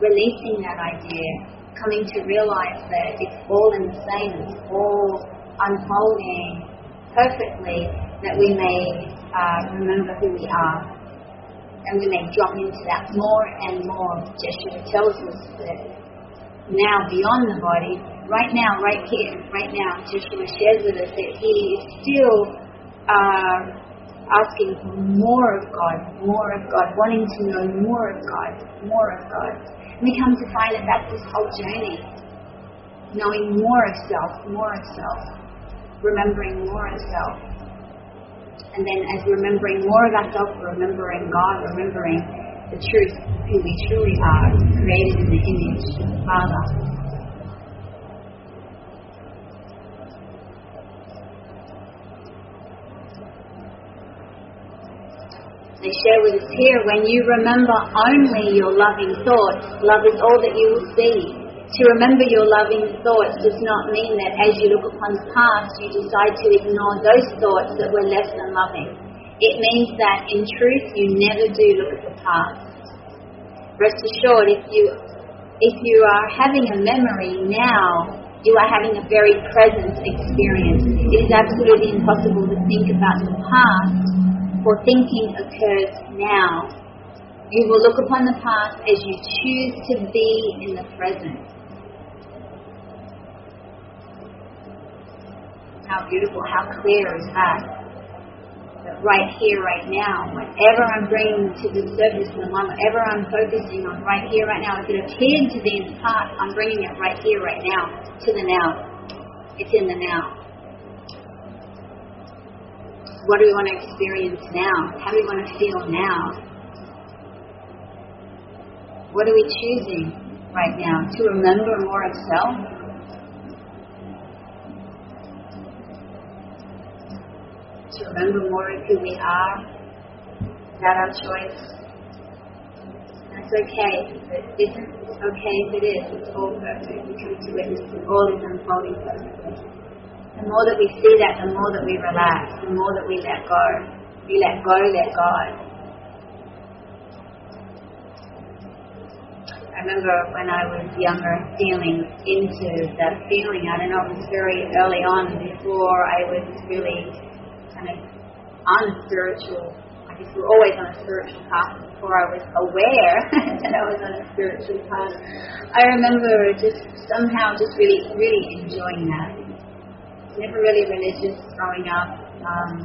releasing that idea, coming to realize that it's all in the same, it's all unfolding perfectly that we may uh, remember who we are and we may drop into that more and more. Jeshua tells us that now beyond the body, right now, right here, right now, Jeshua shares with us that he is still uh, asking for more of God, more of God, wanting to know more of God, more of God. And we come to find that that's this whole journey, knowing more of self, more of self, remembering more of self. And then as remembering more of ourselves, remembering God, remembering the truth, who we truly are, created in the image of the Father. They share with us here when you remember only your loving thoughts, love is all that you will see. To remember your loving thoughts does not mean that as you look upon the past, you decide to ignore those thoughts that were less than loving. It means that in truth, you never do look at the past. Rest assured, if you if you are having a memory now, you are having a very present experience. It is absolutely impossible to think about the past, for thinking occurs now. You will look upon the past as you choose to be in the present. How beautiful, how clear is that? That right here, right now, whatever I'm bringing to the surface in the moment, whatever I'm focusing on right here, right now, if it appeared to be in the past, I'm bringing it right here, right now, to the now. It's in the now. What do we want to experience now? How do we want to feel now? What are we choosing right now? To remember more of self? To remember more of who we are. Is that our choice? That's okay it isn't. It's okay if it is. It's all perfect. We come to witness all is unfolding perfectly. The more that we see that, the more that we relax, the more that we let go. We let go, let God. I remember when I was younger feeling into that feeling. I don't know, it was very early on before I was really of on a spiritual, I guess we're always on a spiritual path before I was aware *laughs* that I was on a spiritual path. I remember just somehow just really, really enjoying that. Never really religious growing up. Um,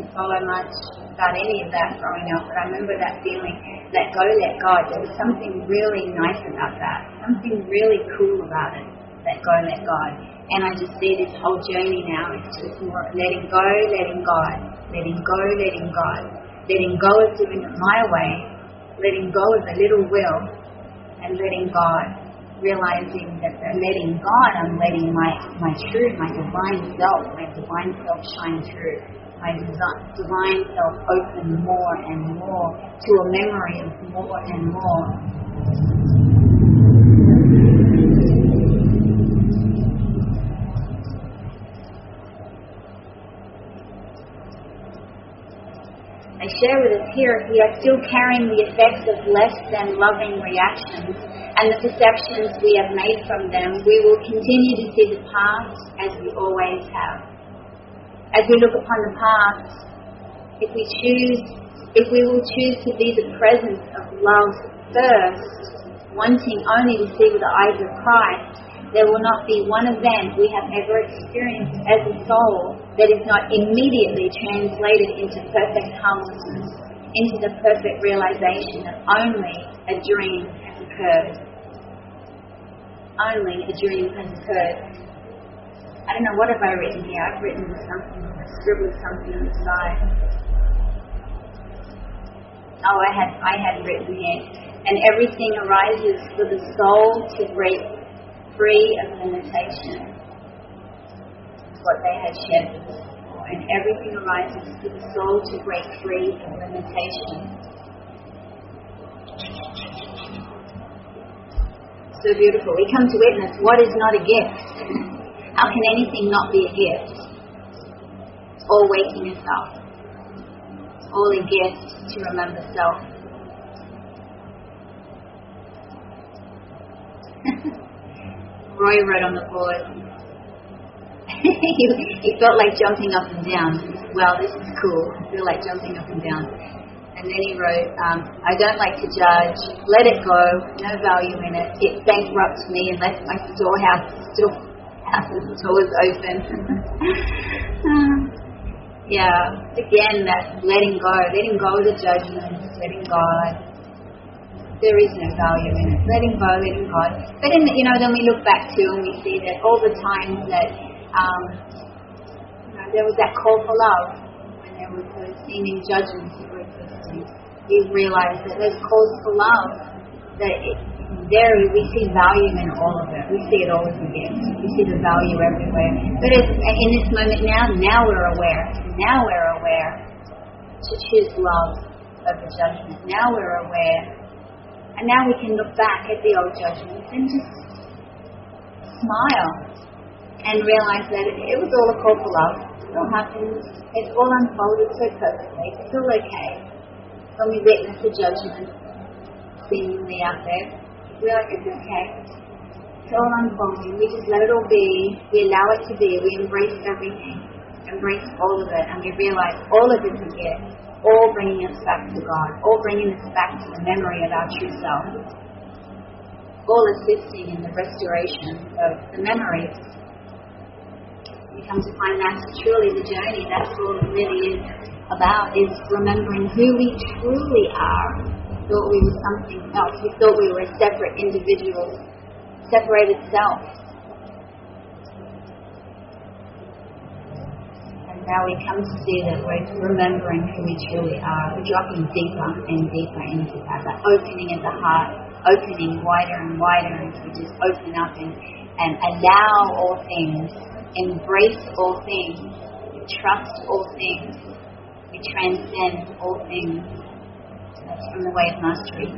didn't follow much about any of that growing up, but I remember that feeling, let go, let God. There was something really nice about that, something really cool about it. Let go, let God. And I just see this whole journey now. It's just more letting go, letting God, letting go, letting God, letting go of doing it my way, letting go of the little will, and letting God, realizing that the letting God, I'm letting my, my true, my divine self, my divine self shine through. My divine self open more and more to a memory of more and more. Share with us here, we are still carrying the effects of less than loving reactions and the perceptions we have made from them. We will continue to see the past as we always have. As we look upon the past, if we choose, if we will choose to be the presence of love first, wanting only to see with the eyes of Christ, there will not be one event we have ever experienced as a soul that is not immediately translated into perfect harmlessness, into the perfect realization that only a dream has occurred. Only a dream has occurred. I don't know, what have I written here? I've written something, scribbled something on the side. Oh, I had, I had written here. And everything arises for the soul to break free of limitation. What they had us before. And everything arises for the soul to break free from limitation. So beautiful. We come to witness what is not a gift. How can anything not be a gift? It's all waking yourself. It's all a gift to remember self. *laughs* Roy wrote on the board. *laughs* he felt like jumping up and down. Well, this is cool. I feel like jumping up and down. And then he wrote, um, I don't like to judge. Let it go. No value in it. It bankrupts me unless my storehouse still house's doors open. *laughs* um, yeah, again, that letting go, letting go of the judgments, letting God, there is no value in it. Letting go, letting go. But in the, you know, then we look back to and we see that all the times that um, you know, there was that call for love, when there was those seeming judgments that were existing, we realize that those calls for love, that there we see value in all of it. We see it all as a gift. We see the value everywhere. But in this moment now, now we're aware. Now we're aware to choose love over judgment. Now we're aware and now we can look back at the old judgments and just smile and realize that it was all a call for love. It all happened. It all unfolded so perfectly. It's all okay. When we witness the judgment seemingly out there, we're like, it's okay. It's all unfolding. We just let it all be. We allow it to be. We embrace everything. Embrace all of it. And we realize all of it's here. all bringing us back to God, all bringing us back to the memory of our true self, all assisting in the restoration of the memories. Come to find that's truly the journey, that's all it really is about, is remembering who we truly are. Thought we were something else. We thought we were separate individual, separated self. And now we come to see that we're remembering who we truly are. We're dropping deeper and deeper into that, that opening of the heart, opening wider and wider as we just open up and, and allow all things, embrace all things, we trust all things, we transcend all things. That's from the way of mastery.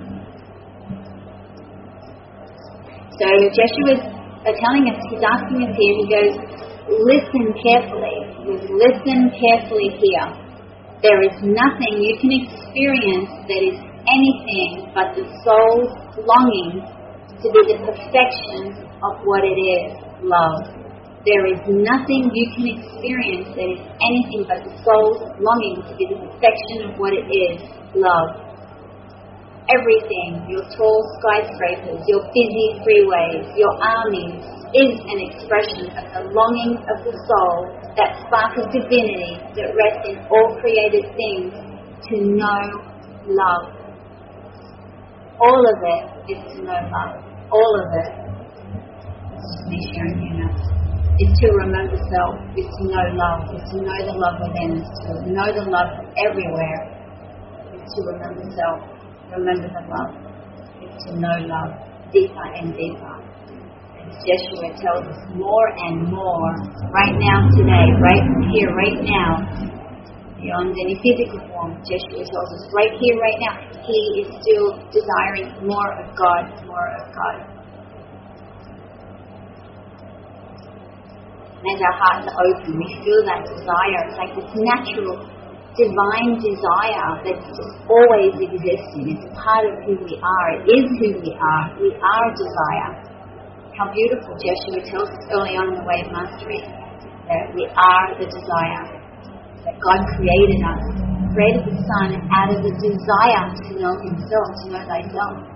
So Jeshua's uh, telling us, he's asking us here, he goes, listen carefully. Listen carefully here. There is nothing you can experience that is anything but the soul's longing to be the perfection of what it is, love. There is nothing you can experience that is anything but the soul's longing to be the perfection of what it is, love. Everything, your tall skyscrapers, your busy freeways, your armies, is an expression of the longing of the soul, that spark of divinity that rests in all created things to know love. All of it is to know love. All of it, this is me now, is to remember self, is to know love, is to know the love within us, to know the love everywhere, is to remember self, remember the love, is to know love deeper and deeper Yeshua tells us more and more, right now, today, right here, right now, beyond any physical form, Yeshua tells us right here, right now, he is still desiring more of God, more of God. And our hearts are open, we feel that desire. It's like this natural, divine desire that just always existing. It's part of who we are. It is who we are. We are desire. How beautiful Joshua tells us early on in the way of mastery that we are the desire. That God created us, created the Son out of the desire to know Himself, to know thyself.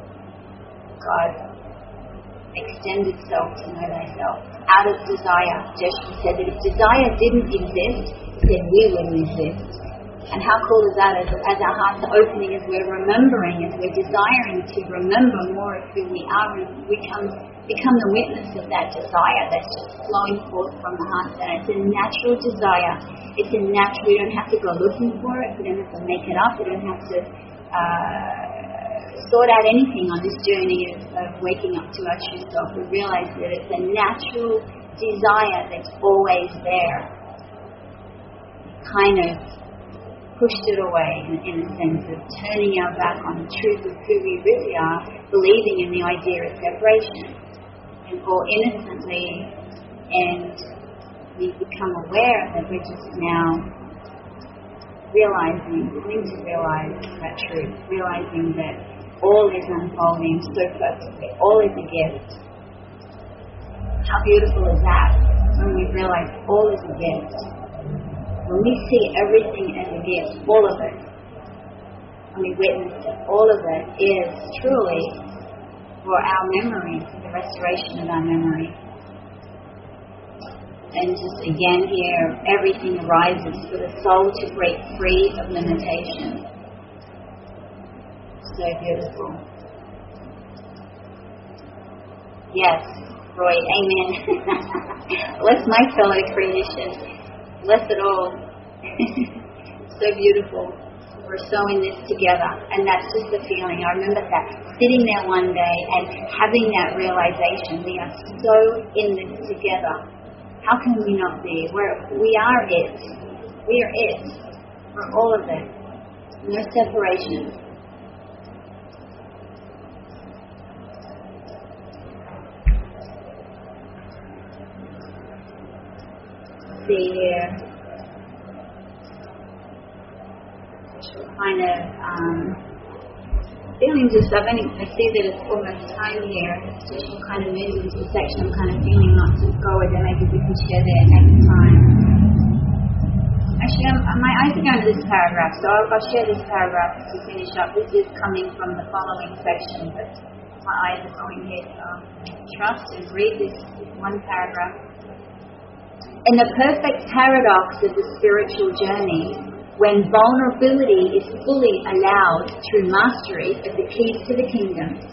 God extended self to know thyself. Out of desire. Joshua said that if desire didn't exist, then we wouldn't exist. And how cool is that as, as our hearts are opening, as we're remembering, as we're desiring to remember more of who we are, we come, become the witness of that desire that's just flowing forth from the heart. And it's a natural desire. It's a natural, we don't have to go looking for it, we don't have to make it up, we don't have to uh, sort out anything on this journey of, of waking up to our true self. We realize that it's a natural desire that's always there. Kind of pushed it away in, in a sense of turning our back on the truth of who we really are, believing in the idea of separation, and all innocently, and we become aware that we're just now realizing, coming to realize that truth, realizing that all is unfolding so all is a gift. How beautiful is that when we realize all is a gift? when we see everything as a gift, all of it, and we witness it, all of it is truly for our memory, for the restoration of our memory. And just again here, everything arises for the soul to break free of limitation. So beautiful. Yes, Roy, amen. *laughs* Bless my fellow creation bless it all. *laughs* so beautiful. We're sewing this together, and that's just the feeling. I remember that sitting there one day and having that realization: we are so in this together. How can we not be? We're, we are it. We are it. We're all of it. No separation. Here. Kind of um, feeling just, I've only, I see that it's almost time here. So she'll kind of move into the section I'm kind of feeling not to go with it. Maybe we can share there next time. Actually, I'm, my eyes are going to this paragraph, so I'll, I'll share this paragraph to finish up. This is coming from the following section, but my eyes are going here. So trust and read this one paragraph. In the perfect paradox of the spiritual journey, when vulnerability is fully allowed through mastery of the keys to the kingdom.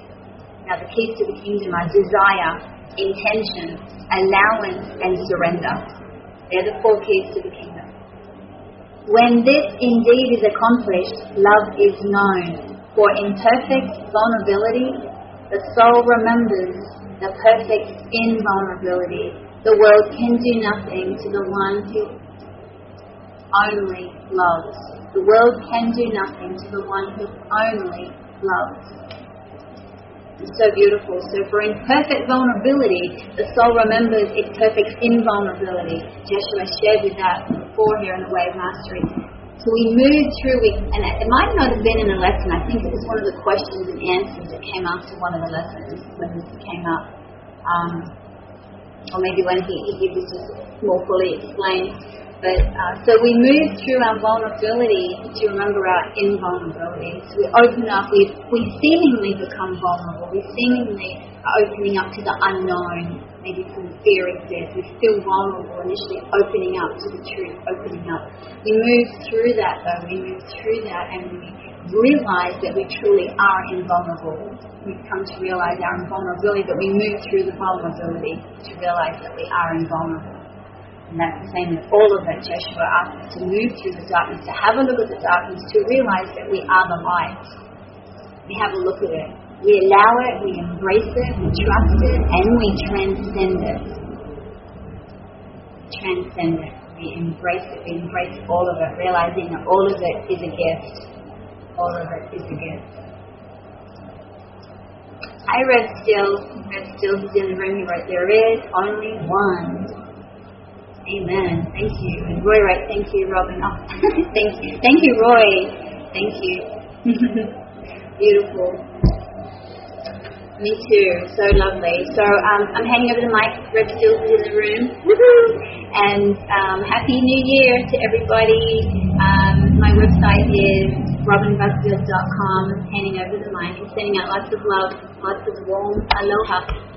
Now, the keys to the kingdom are desire, intention, allowance, and surrender. They're the four keys to the kingdom. When this indeed is accomplished, love is known. For in perfect vulnerability, the soul remembers the perfect invulnerability the world can do nothing to the one who only loves. The world can do nothing to the one who only loves. It's so beautiful. So for in perfect vulnerability, the soul remembers its perfect invulnerability. Joshua shared with that before here in the way of mastery. So we moved through, we, and it might not have been in a lesson. I think it was one of the questions and answers that came after one of the lessons when this came up. Um, or maybe when he, he was just more fully explained. But uh, so we move through our vulnerability to remember our invulnerability. So we open up, we, we seemingly become vulnerable. We seemingly are opening up to the unknown. Maybe some fear exists. We feel vulnerable initially, opening up to the truth, opening up. We move through that though. We move through that and we realize that we truly are invulnerable. We come to realize our invulnerability, but we move through the vulnerability to realize that we are invulnerable. And that's the same with all of it. Joshua asks us to move through the darkness, to have a look at the darkness, to realize that we are the light. We have a look at it. We allow it, we embrace it, we trust it, and we transcend it. Transcend it. We embrace it, we embrace all of it, realizing that all of it is a gift. All of it is a gift. Hi, Red Stills. Red Stills is in the room. He wrote, There is only one. Amen. Thank you. And Roy wrote, Thank you, Robyn. Oh, *laughs* thank you. Thank you, Roy. Thank you. *laughs* Beautiful. Me too. So lovely. So um, I'm handing over the mic. Red Stills in the room. And um, Happy New Year to everybody. Um, my website is robynbusfield.com. Handing over the mic and sending out lots of love, lots of warm aloha.